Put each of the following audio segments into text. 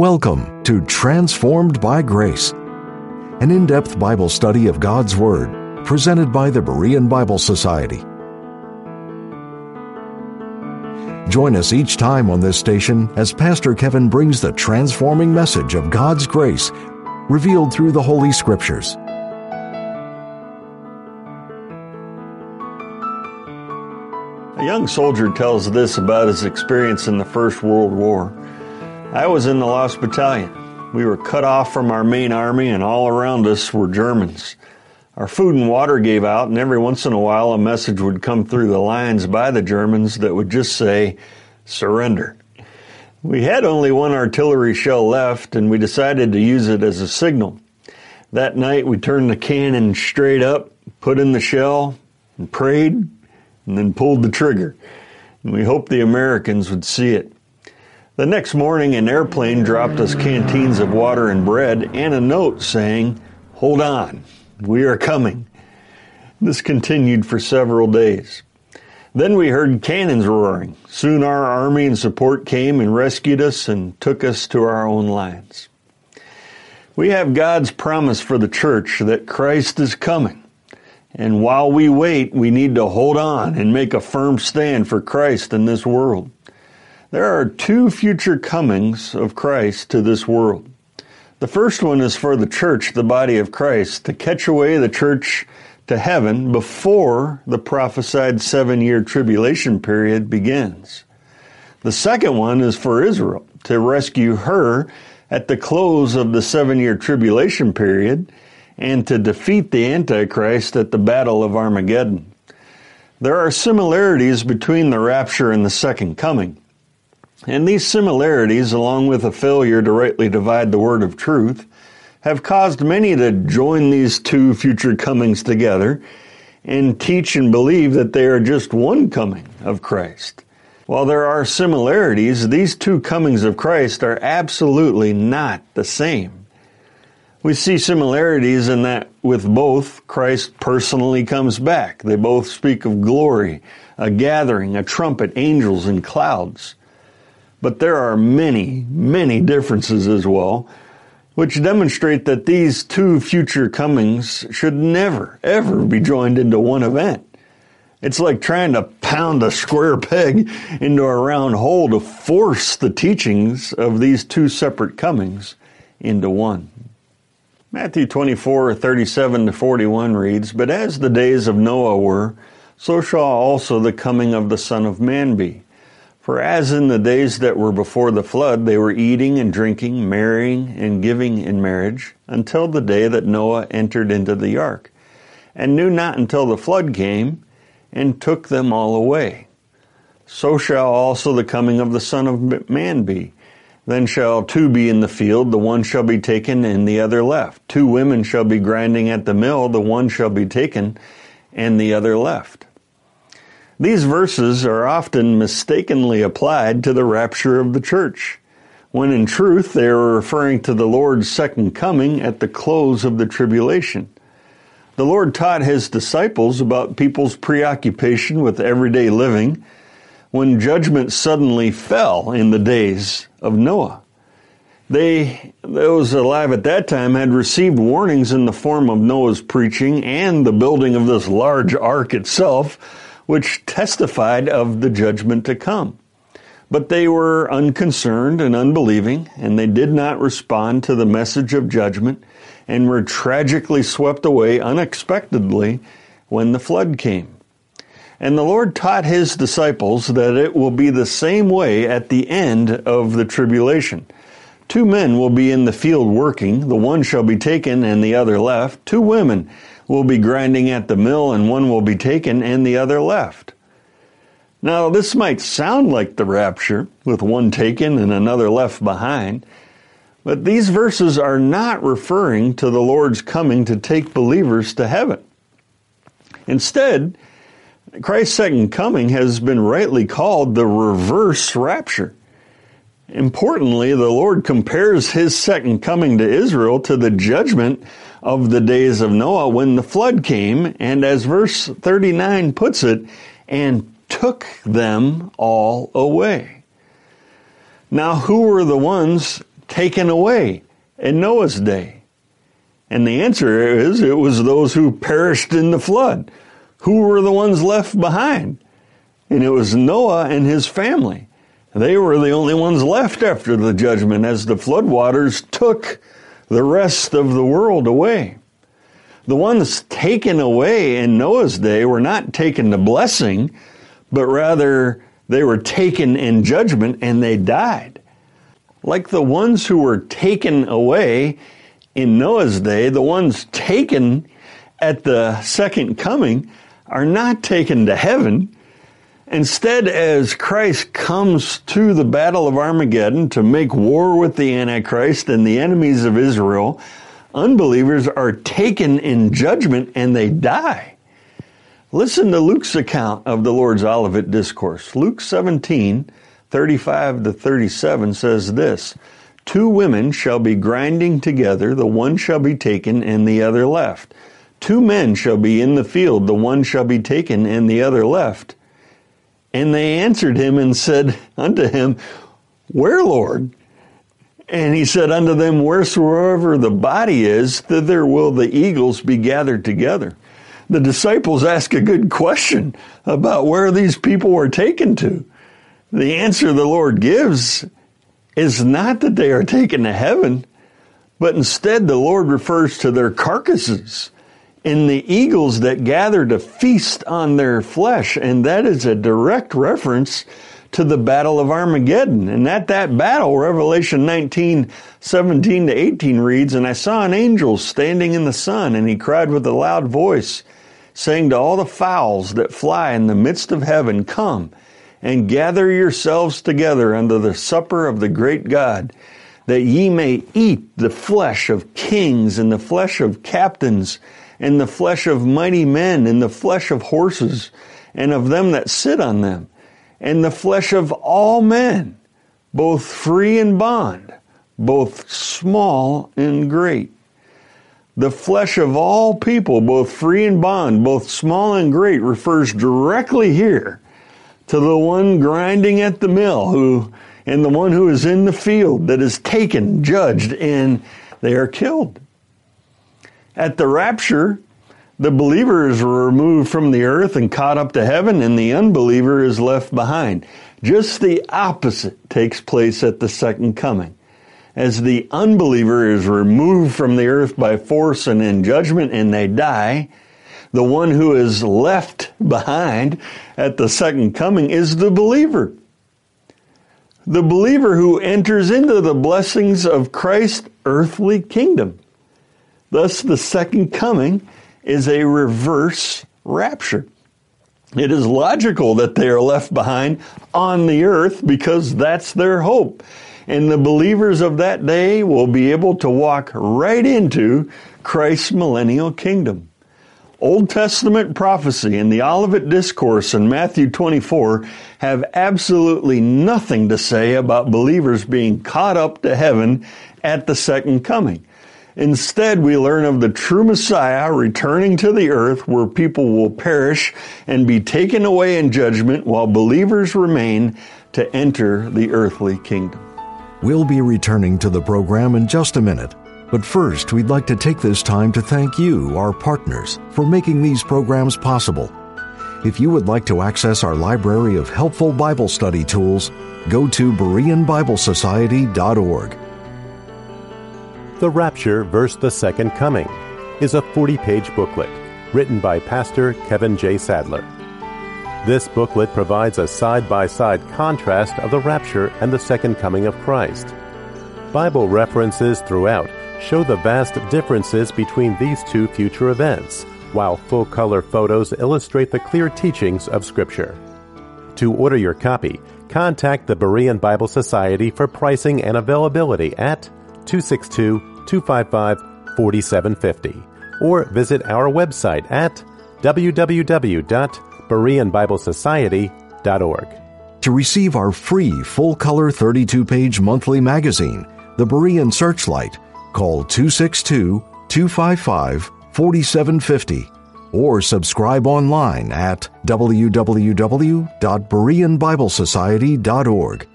Welcome to Transformed by Grace, an in depth Bible study of God's Word presented by the Berean Bible Society. Join us each time on this station as Pastor Kevin brings the transforming message of God's grace revealed through the Holy Scriptures. A young soldier tells this about his experience in the First World War. I was in the Lost Battalion. We were cut off from our main army, and all around us were Germans. Our food and water gave out, and every once in a while a message would come through the lines by the Germans that would just say, surrender. We had only one artillery shell left, and we decided to use it as a signal. That night we turned the cannon straight up, put in the shell, and prayed, and then pulled the trigger. And we hoped the Americans would see it. The next morning, an airplane dropped us canteens of water and bread and a note saying, Hold on, we are coming. This continued for several days. Then we heard cannons roaring. Soon our army and support came and rescued us and took us to our own lines. We have God's promise for the church that Christ is coming. And while we wait, we need to hold on and make a firm stand for Christ in this world. There are two future comings of Christ to this world. The first one is for the church, the body of Christ, to catch away the church to heaven before the prophesied seven year tribulation period begins. The second one is for Israel, to rescue her at the close of the seven year tribulation period and to defeat the Antichrist at the Battle of Armageddon. There are similarities between the rapture and the second coming. And these similarities, along with a failure to rightly divide the word of truth, have caused many to join these two future comings together and teach and believe that they are just one coming of Christ. While there are similarities, these two comings of Christ are absolutely not the same. We see similarities in that with both, Christ personally comes back. They both speak of glory, a gathering, a trumpet, angels, and clouds. But there are many, many differences as well, which demonstrate that these two future comings should never, ever be joined into one event. It's like trying to pound a square peg into a round hole to force the teachings of these two separate comings into one. Matthew 24, 37 to 41 reads, But as the days of Noah were, so shall also the coming of the Son of Man be. For as in the days that were before the flood, they were eating and drinking, marrying and giving in marriage, until the day that Noah entered into the ark, and knew not until the flood came and took them all away. So shall also the coming of the Son of Man be. Then shall two be in the field, the one shall be taken and the other left. Two women shall be grinding at the mill, the one shall be taken and the other left. These verses are often mistakenly applied to the rapture of the church, when in truth they are referring to the Lord's second coming at the close of the tribulation. The Lord taught his disciples about people's preoccupation with everyday living when judgment suddenly fell in the days of Noah. They, those alive at that time, had received warnings in the form of Noah's preaching and the building of this large ark itself which testified of the judgment to come. But they were unconcerned and unbelieving, and they did not respond to the message of judgment and were tragically swept away unexpectedly when the flood came. And the Lord taught his disciples that it will be the same way at the end of the tribulation. Two men will be in the field working, the one shall be taken and the other left. Two women will be grinding at the mill and one will be taken and the other left. Now, this might sound like the rapture, with one taken and another left behind, but these verses are not referring to the Lord's coming to take believers to heaven. Instead, Christ's second coming has been rightly called the reverse rapture. Importantly, the Lord compares his second coming to Israel to the judgment of the days of Noah when the flood came, and as verse 39 puts it, and took them all away. Now, who were the ones taken away in Noah's day? And the answer is it was those who perished in the flood. Who were the ones left behind? And it was Noah and his family. They were the only ones left after the judgment as the floodwaters took the rest of the world away. The ones taken away in Noah's day were not taken to blessing, but rather they were taken in judgment and they died. Like the ones who were taken away in Noah's day, the ones taken at the second coming are not taken to heaven. Instead, as Christ comes to the battle of Armageddon to make war with the Antichrist and the enemies of Israel, unbelievers are taken in judgment and they die. Listen to Luke's account of the Lord's Olivet Discourse. Luke 17, 35 to 37 says this Two women shall be grinding together, the one shall be taken and the other left. Two men shall be in the field, the one shall be taken and the other left. And they answered him and said unto him, Where, Lord? And he said unto them, Wheresoever the body is, thither will the eagles be gathered together. The disciples ask a good question about where these people were taken to. The answer the Lord gives is not that they are taken to heaven, but instead the Lord refers to their carcasses and the eagles that gather to feast on their flesh. And that is a direct reference to the battle of Armageddon. And at that battle, Revelation 19, 17 to 18 reads, And I saw an angel standing in the sun, and he cried with a loud voice, saying to all the fowls that fly in the midst of heaven, Come and gather yourselves together unto the supper of the great God, that ye may eat the flesh of kings, and the flesh of captains, and the flesh of mighty men, and the flesh of horses, and of them that sit on them and the flesh of all men, both free and bond, both small and great. The flesh of all people, both free and bond, both small and great, refers directly here to the one grinding at the mill who and the one who is in the field that is taken, judged, and they are killed. At the rapture, the believer is removed from the earth and caught up to heaven, and the unbeliever is left behind. Just the opposite takes place at the second coming. As the unbeliever is removed from the earth by force and in judgment, and they die, the one who is left behind at the second coming is the believer. The believer who enters into the blessings of Christ's earthly kingdom. Thus, the second coming is a reverse rapture. It is logical that they are left behind on the earth because that's their hope. And the believers of that day will be able to walk right into Christ's millennial kingdom. Old Testament prophecy and the Olivet Discourse in Matthew 24 have absolutely nothing to say about believers being caught up to heaven at the second coming. Instead, we learn of the true Messiah returning to the earth where people will perish and be taken away in judgment while believers remain to enter the earthly kingdom. We'll be returning to the program in just a minute. But first, we'd like to take this time to thank you, our partners, for making these programs possible. If you would like to access our library of helpful Bible study tools, go to BereanBibleSociety.org. The Rapture versus the Second Coming is a 40 page booklet written by Pastor Kevin J. Sadler. This booklet provides a side by side contrast of the rapture and the second coming of Christ. Bible references throughout show the vast differences between these two future events, while full color photos illustrate the clear teachings of Scripture. To order your copy, contact the Berean Bible Society for pricing and availability at 262 255 4750 or visit our website at www.bereanbiblesociety.org. To receive our free full color 32 page monthly magazine, The Berean Searchlight, call 262 255 4750 or subscribe online at www.bereanbiblesociety.org.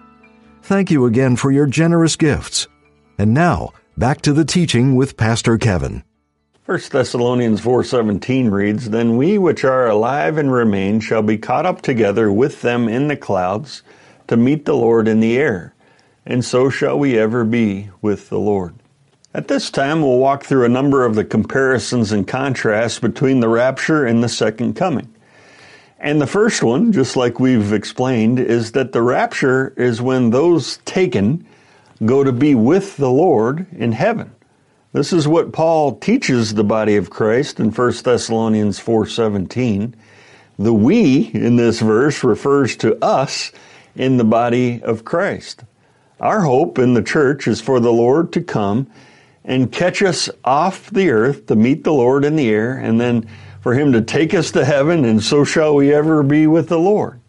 Thank you again for your generous gifts And now, back to the teaching with Pastor Kevin. 1 Thessalonians 4:17 reads, "Then we which are alive and remain shall be caught up together with them in the clouds to meet the Lord in the air, and so shall we ever be with the Lord." At this time, we'll walk through a number of the comparisons and contrasts between the rapture and the second coming. And the first one, just like we've explained, is that the rapture is when those taken go to be with the Lord in heaven. This is what Paul teaches the body of Christ in 1 Thessalonians 4:17. The we in this verse refers to us in the body of Christ. Our hope in the church is for the Lord to come and catch us off the earth to meet the Lord in the air and then for him to take us to heaven and so shall we ever be with the Lord.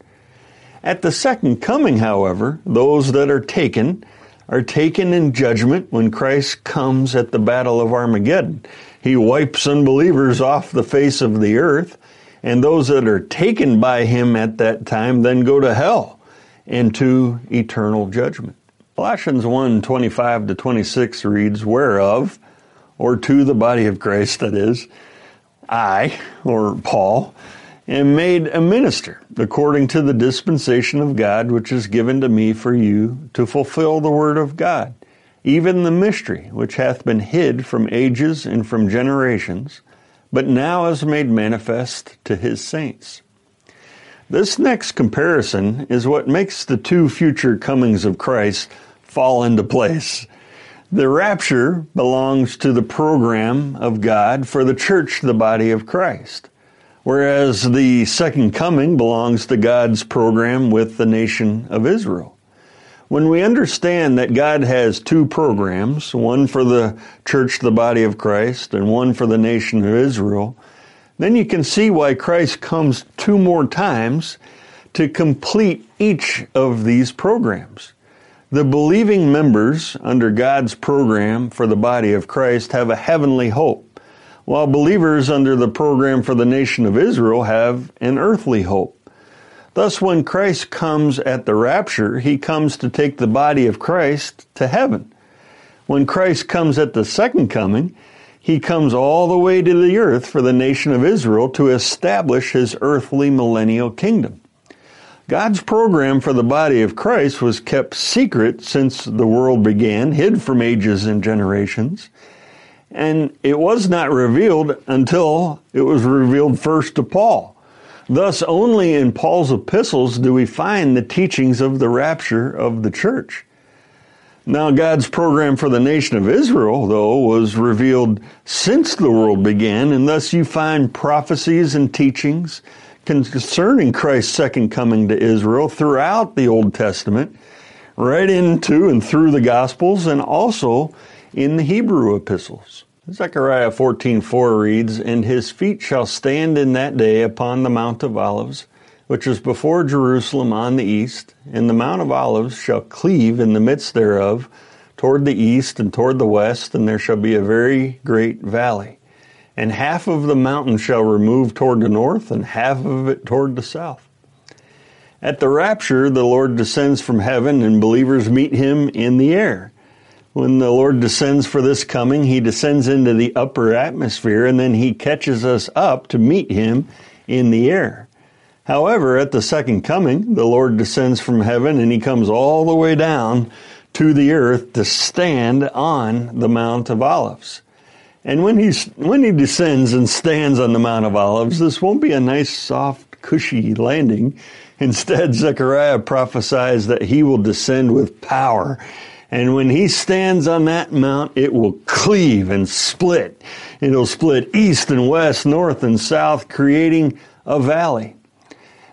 At the second coming, however, those that are taken are taken in judgment when Christ comes at the battle of Armageddon. He wipes unbelievers off the face of the earth, and those that are taken by him at that time then go to hell into eternal judgment. Colossians 1 25 to 26 reads, Whereof, or to the body of Christ, that is, I, or Paul, am made a minister according to the dispensation of God which is given to me for you to fulfill the word of God, even the mystery which hath been hid from ages and from generations, but now is made manifest to his saints. This next comparison is what makes the two future comings of Christ fall into place. The rapture belongs to the program of God for the church, the body of Christ whereas the second coming belongs to God's program with the nation of Israel. When we understand that God has two programs, one for the church, the body of Christ, and one for the nation of Israel, then you can see why Christ comes two more times to complete each of these programs. The believing members under God's program for the body of Christ have a heavenly hope while believers under the program for the nation of Israel have an earthly hope. Thus, when Christ comes at the rapture, he comes to take the body of Christ to heaven. When Christ comes at the second coming, he comes all the way to the earth for the nation of Israel to establish his earthly millennial kingdom. God's program for the body of Christ was kept secret since the world began, hid from ages and generations and it was not revealed until it was revealed first to Paul. Thus, only in Paul's epistles do we find the teachings of the rapture of the church. Now, God's program for the nation of Israel, though, was revealed since the world began, and thus you find prophecies and teachings concerning Christ's second coming to Israel throughout the Old Testament, right into and through the Gospels, and also in the Hebrew epistles. Zechariah 14:4 reads, "And his feet shall stand in that day upon the Mount of Olives, which is before Jerusalem on the east, and the Mount of Olives shall cleave in the midst thereof toward the east and toward the west, and there shall be a very great valley. And half of the mountain shall remove toward the north, and half of it toward the south." At the rapture, the Lord descends from heaven, and believers meet him in the air when the Lord descends for this coming, he descends into the upper atmosphere and then he catches us up to meet him in the air. However, at the second coming, the Lord descends from heaven and he comes all the way down to the earth to stand on the Mount of Olives. And when he, when he descends and stands on the Mount of Olives, this won't be a nice, soft, cushy landing. Instead, Zechariah prophesies that he will descend with power and when he stands on that mount, it will cleave and split. It'll split east and west, north and south, creating a valley.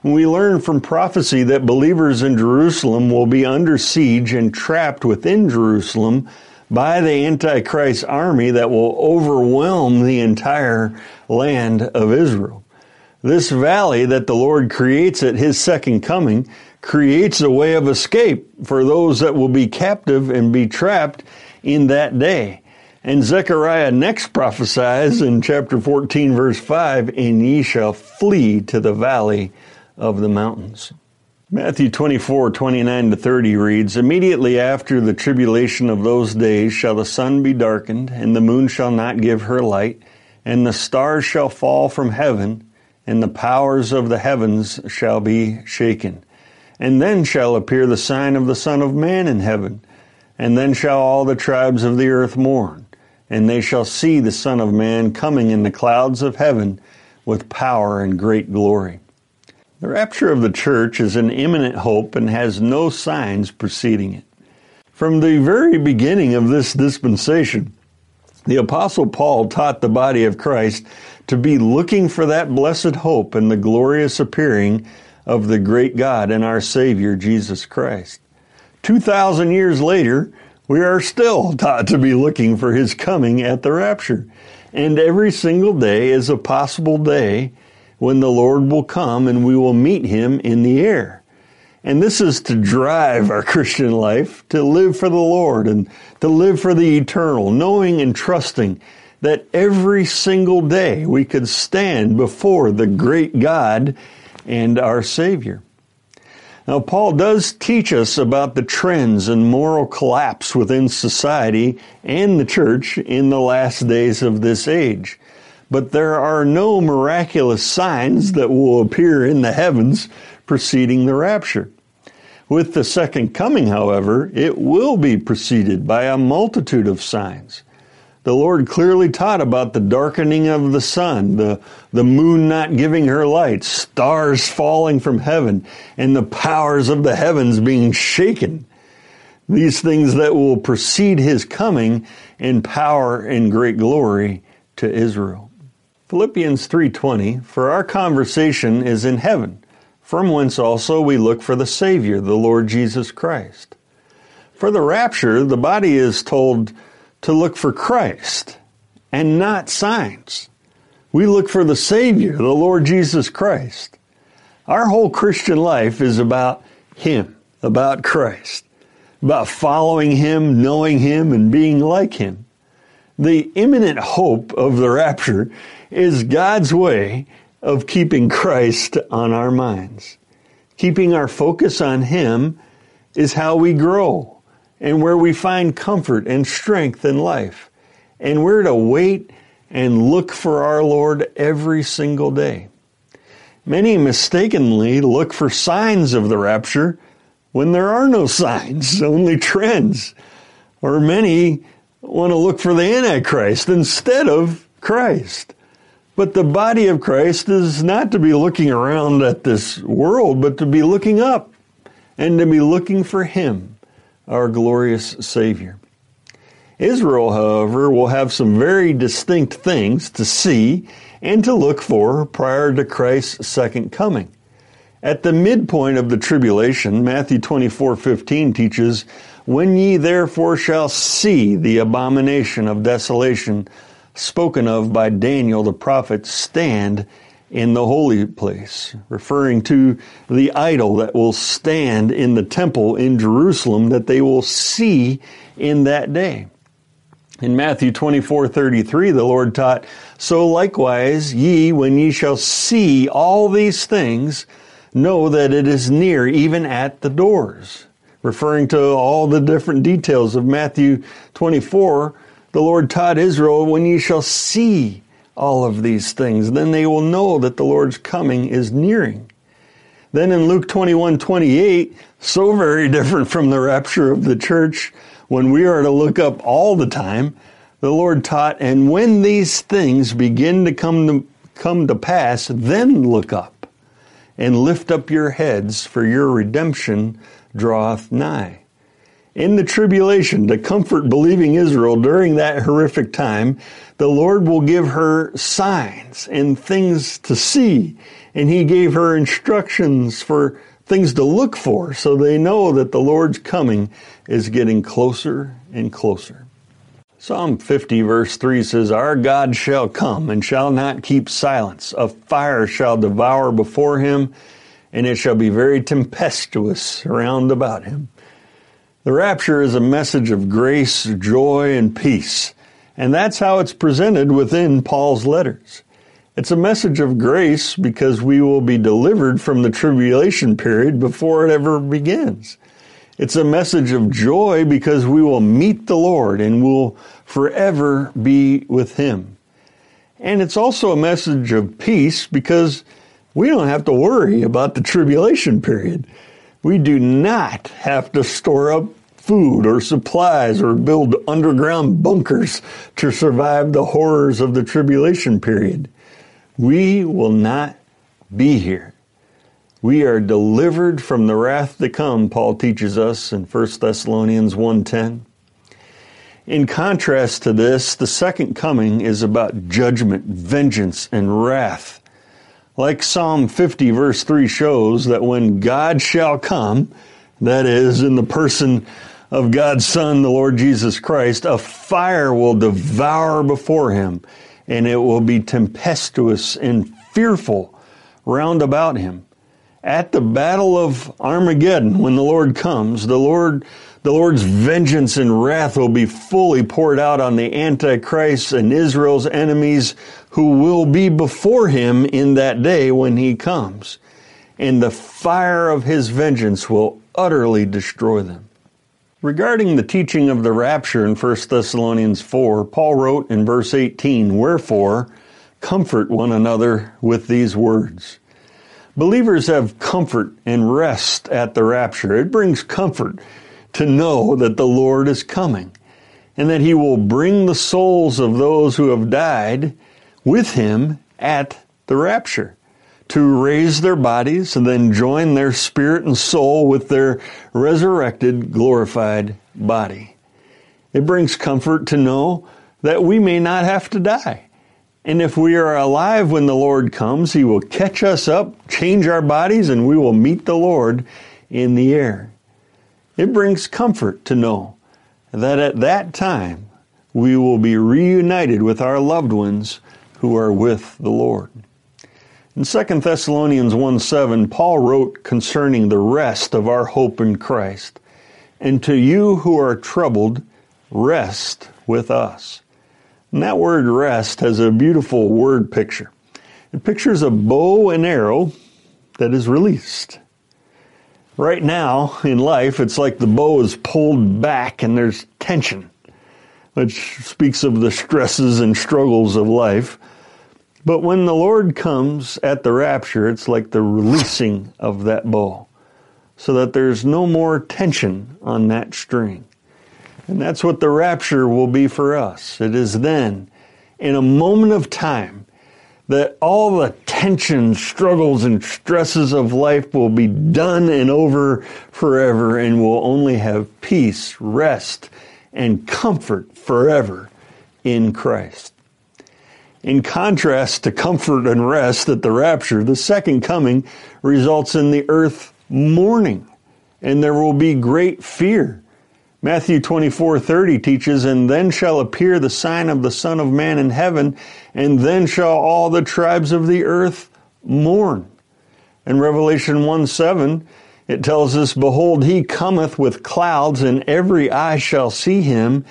And we learn from prophecy that believers in Jerusalem will be under siege and trapped within Jerusalem by the Antichrist army that will overwhelm the entire land of Israel. This valley that the Lord creates at his second coming creates a way of escape for those that will be captive and be trapped in that day. And Zechariah next prophesies in chapter 14, verse 5 And ye shall flee to the valley of the mountains. Matthew 24, 29 to 30 reads, Immediately after the tribulation of those days shall the sun be darkened, and the moon shall not give her light, and the stars shall fall from heaven, and the powers of the heavens shall be shaken. And then shall appear the sign of the Son of Man in heaven, and then shall all the tribes of the earth mourn, and they shall see the Son of Man coming in the clouds of heaven with power and great glory. The rapture of the church is an imminent hope and has no signs preceding it. From the very beginning of this dispensation, the Apostle Paul taught the body of Christ to be looking for that blessed hope and the glorious appearing of the great God and our Savior, Jesus Christ. 2,000 years later, we are still taught to be looking for His coming at the rapture. And every single day is a possible day when the Lord will come and we will meet him in the air. And this is to drive our Christian life, to live for the Lord and to live for the eternal, knowing and trusting that every single day we could stand before the great God and our Savior. Now, Paul does teach us about the trends and moral collapse within society and the church in the last days of this age but there are no miraculous signs that will appear in the heavens preceding the rapture. With the second coming, however, it will be preceded by a multitude of signs. The Lord clearly taught about the darkening of the sun, the, the moon not giving her light, stars falling from heaven, and the powers of the heavens being shaken. These things that will precede his coming in power and great glory to Israel. Philippians 3:20 For our conversation is in heaven from whence also we look for the savior the Lord Jesus Christ. For the rapture the body is told to look for Christ and not signs. We look for the savior the Lord Jesus Christ. Our whole Christian life is about him, about Christ, about following him, knowing him and being like him. The imminent hope of the rapture is God's way of keeping Christ on our minds. Keeping our focus on Him is how we grow and where we find comfort and strength in life. And we're to wait and look for our Lord every single day. Many mistakenly look for signs of the rapture when there are no signs, only trends. Or many want to look for the Antichrist instead of Christ. But the body of Christ is not to be looking around at this world, but to be looking up and to be looking for Him, our glorious Savior. Israel, however, will have some very distinct things to see and to look for prior to Christ's second coming. At the midpoint of the tribulation, Matthew 24:15 teaches, "When ye therefore shall see the abomination of desolation spoken of by Daniel the prophet stand in the holy place, referring to the idol that will stand in the temple in Jerusalem that they will see in that day. In Matthew 24 33, the Lord taught, So likewise, ye, when ye shall see all these things, know that it is near, even at the doors. Referring to all the different details of Matthew 24, the Lord taught Israel, when ye shall see all of these things, then they will know that the Lord's coming is nearing. Then in Luke 21, 28, so very different from the rapture of the church, when we are to look up all the time, the Lord taught, and when these things begin to come to, come to pass, then look up and lift up your heads, for your redemption draweth nigh in the tribulation to comfort believing Israel during that horrific time, the Lord will give her signs and things to see. And He gave her instructions for things to look for so they know that the Lord's coming is getting closer and closer. Psalm 50 verse 3 says, Our God shall come and shall not keep silence. A fire shall devour before him, and it shall be very tempestuous round about him. The rapture is a message of grace, joy, and peace. And that's how it's presented within Paul's letters. It's a message of grace because we will be delivered from the tribulation period before it ever begins. It's a message of joy because we will meet the Lord and will forever be with Him. And it's also a message of peace because we don't have to worry about the tribulation period. We do not have to store up food or supplies or build underground bunkers to survive the horrors of the tribulation period. We will not be here. We are delivered from the wrath to come, Paul teaches us in 1 Thessalonians 1:10. In contrast to this, the second coming is about judgment, vengeance, and wrath. Like Psalm 50 verse 3 shows that when God shall come, that is, in the person of God's Son, the Lord Jesus Christ, a fire will devour before him, and it will be tempestuous and fearful round about him. At the battle of Armageddon, when the Lord comes, the Lord the Lord's vengeance and wrath will be fully poured out on the Antichrist and Israel's enemies who will be before him in that day when he comes. And the fire of his vengeance will utterly destroy them. Regarding the teaching of the rapture in 1 Thessalonians 4, Paul wrote in verse 18, Wherefore, comfort one another with these words. Believers have comfort and rest at the rapture. It brings comfort to know that the Lord is coming and that he will bring the souls of those who have died with him at the rapture to raise their bodies and then join their spirit and soul with their resurrected, glorified body. It brings comfort to know that we may not have to die. And if we are alive when the Lord comes, He will catch us up, change our bodies, and we will meet the Lord in the air. It brings comfort to know that at that time we will be reunited with our loved ones who are with the Lord. In 2 Thessalonians 1 7, Paul wrote concerning the rest of our hope in Christ. And to you who are troubled, rest with us. And that word rest has a beautiful word picture. It pictures a bow and arrow that is released. Right now in life, it's like the bow is pulled back and there's tension, which speaks of the stresses and struggles of life. But when the Lord comes at the rapture, it's like the releasing of that bow so that there's no more tension on that string. And that's what the rapture will be for us. It is then, in a moment of time, that all the tensions, struggles, and stresses of life will be done and over forever, and we'll only have peace, rest, and comfort forever in Christ. In contrast to comfort and rest at the rapture, the second coming results in the earth mourning, and there will be great fear. Matthew 24:30 teaches, "And then shall appear the sign of the Son of Man in heaven, and then shall all the tribes of the earth mourn." In Revelation 1 7, it tells us, Behold, he cometh with clouds, and every eye shall see him,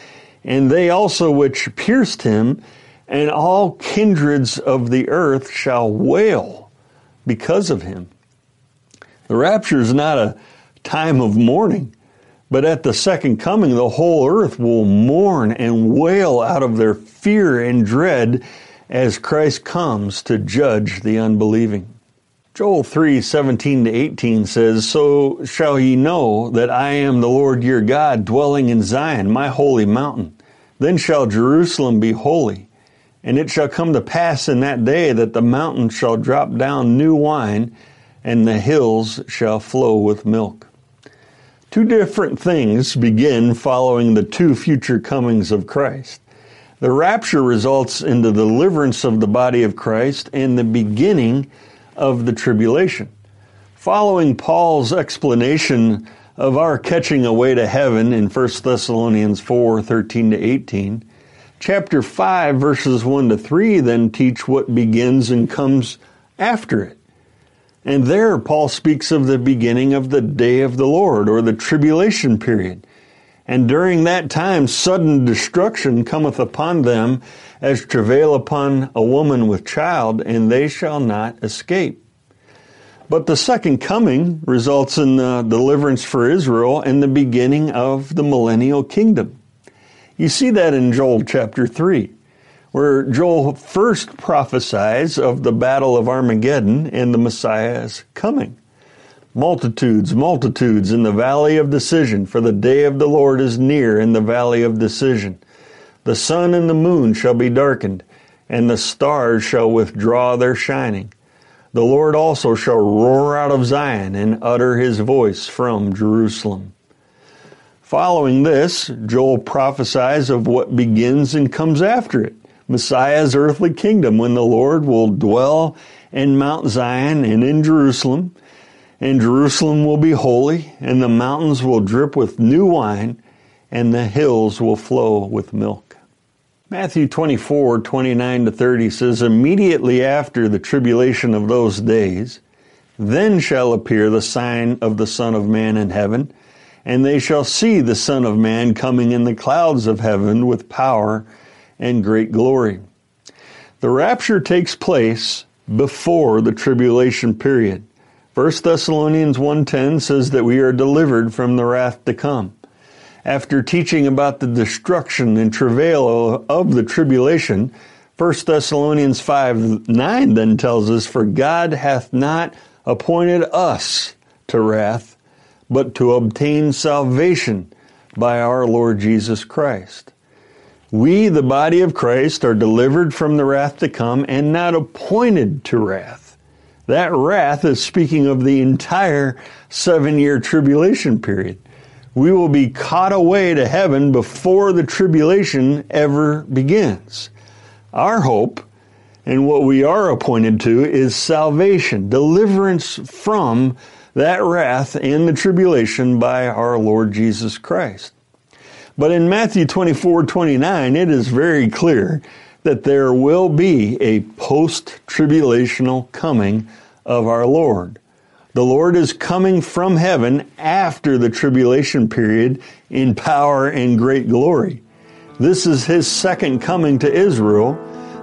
and they also which pierced him, and all kindreds of the earth shall wail because of him. The rapture is not a time of mourning. But at the second coming, the whole earth will mourn and wail out of their fear and dread as Christ comes to judge the unbelieving. Joel 3 17 to 18 says, So shall ye know that I am the Lord your God, dwelling in Zion, my holy mountain. Then shall Jerusalem be holy. And it shall come to pass in that day that the mountain shall drop down new wine, and the hills shall flow with milk. Two different things begin following the two future comings of Christ. The rapture results in the deliverance of the body of Christ and the beginning of the tribulation. Following Paul's explanation of our catching away to heaven in 1 Thessalonians 4 13 to 18, chapter 5, verses 1 to 3 then teach what begins and comes after it. And there, Paul speaks of the beginning of the day of the Lord or the tribulation period. And during that time, sudden destruction cometh upon them as travail upon a woman with child, and they shall not escape. But the second coming results in the deliverance for Israel and the beginning of the millennial kingdom. You see that in Joel chapter 3, where Joel first prophesies of the battle of Armageddon and the Messiah's coming. Multitudes, multitudes in the valley of decision, for the day of the Lord is near in the valley of decision. The sun and the moon shall be darkened, and the stars shall withdraw their shining. The Lord also shall roar out of Zion and utter his voice from Jerusalem. Following this, Joel prophesies of what begins and comes after it Messiah's earthly kingdom, when the Lord will dwell in Mount Zion and in Jerusalem and Jerusalem will be holy, and the mountains will drip with new wine, and the hills will flow with milk. Matthew 24, 29 to 30 says, Immediately after the tribulation of those days, then shall appear the sign of the Son of Man in heaven, and they shall see the Son of Man coming in the clouds of heaven with power and great glory. The rapture takes place before the tribulation period. 1 Thessalonians 1:10 says that we are delivered from the wrath to come. After teaching about the destruction and travail of the tribulation, 1 Thessalonians 5 9 then tells us, For God hath not appointed us to wrath, but to obtain salvation by our Lord Jesus Christ. We, the body of Christ, are delivered from the wrath to come and not appointed to wrath. That wrath is speaking of the entire seven year tribulation period. We will be caught away to heaven before the tribulation ever begins. Our hope and what we are appointed to is salvation, deliverance from that wrath and the tribulation by our Lord Jesus Christ. But in Matthew 24 29, it is very clear that there will be a post tribulational coming of our Lord. The Lord is coming from heaven after the tribulation period in power and great glory. This is his second coming to Israel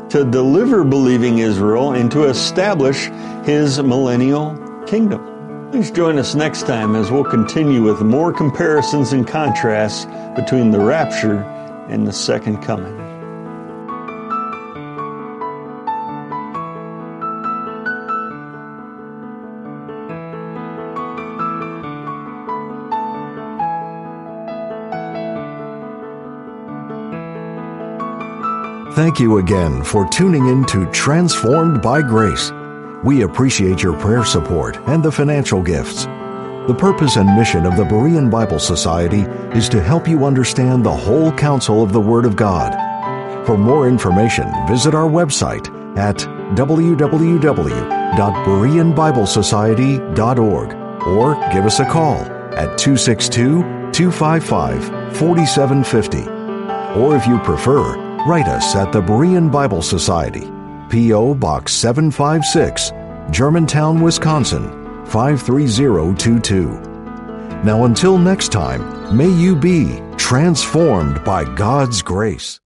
to deliver believing Israel and to establish his millennial kingdom. Please join us next time as we'll continue with more comparisons and contrasts between the rapture and the second coming. Thank you again for tuning in to Transformed by Grace. We appreciate your prayer support and the financial gifts. The purpose and mission of the Berean Bible Society is to help you understand the whole counsel of the Word of God. For more information, visit our website at www.bereanbiblesociety.org or give us a call at 262 255 4750. Or if you prefer, Write us at the Berean Bible Society, P.O. Box 756, Germantown, Wisconsin 53022. Now, until next time, may you be transformed by God's grace.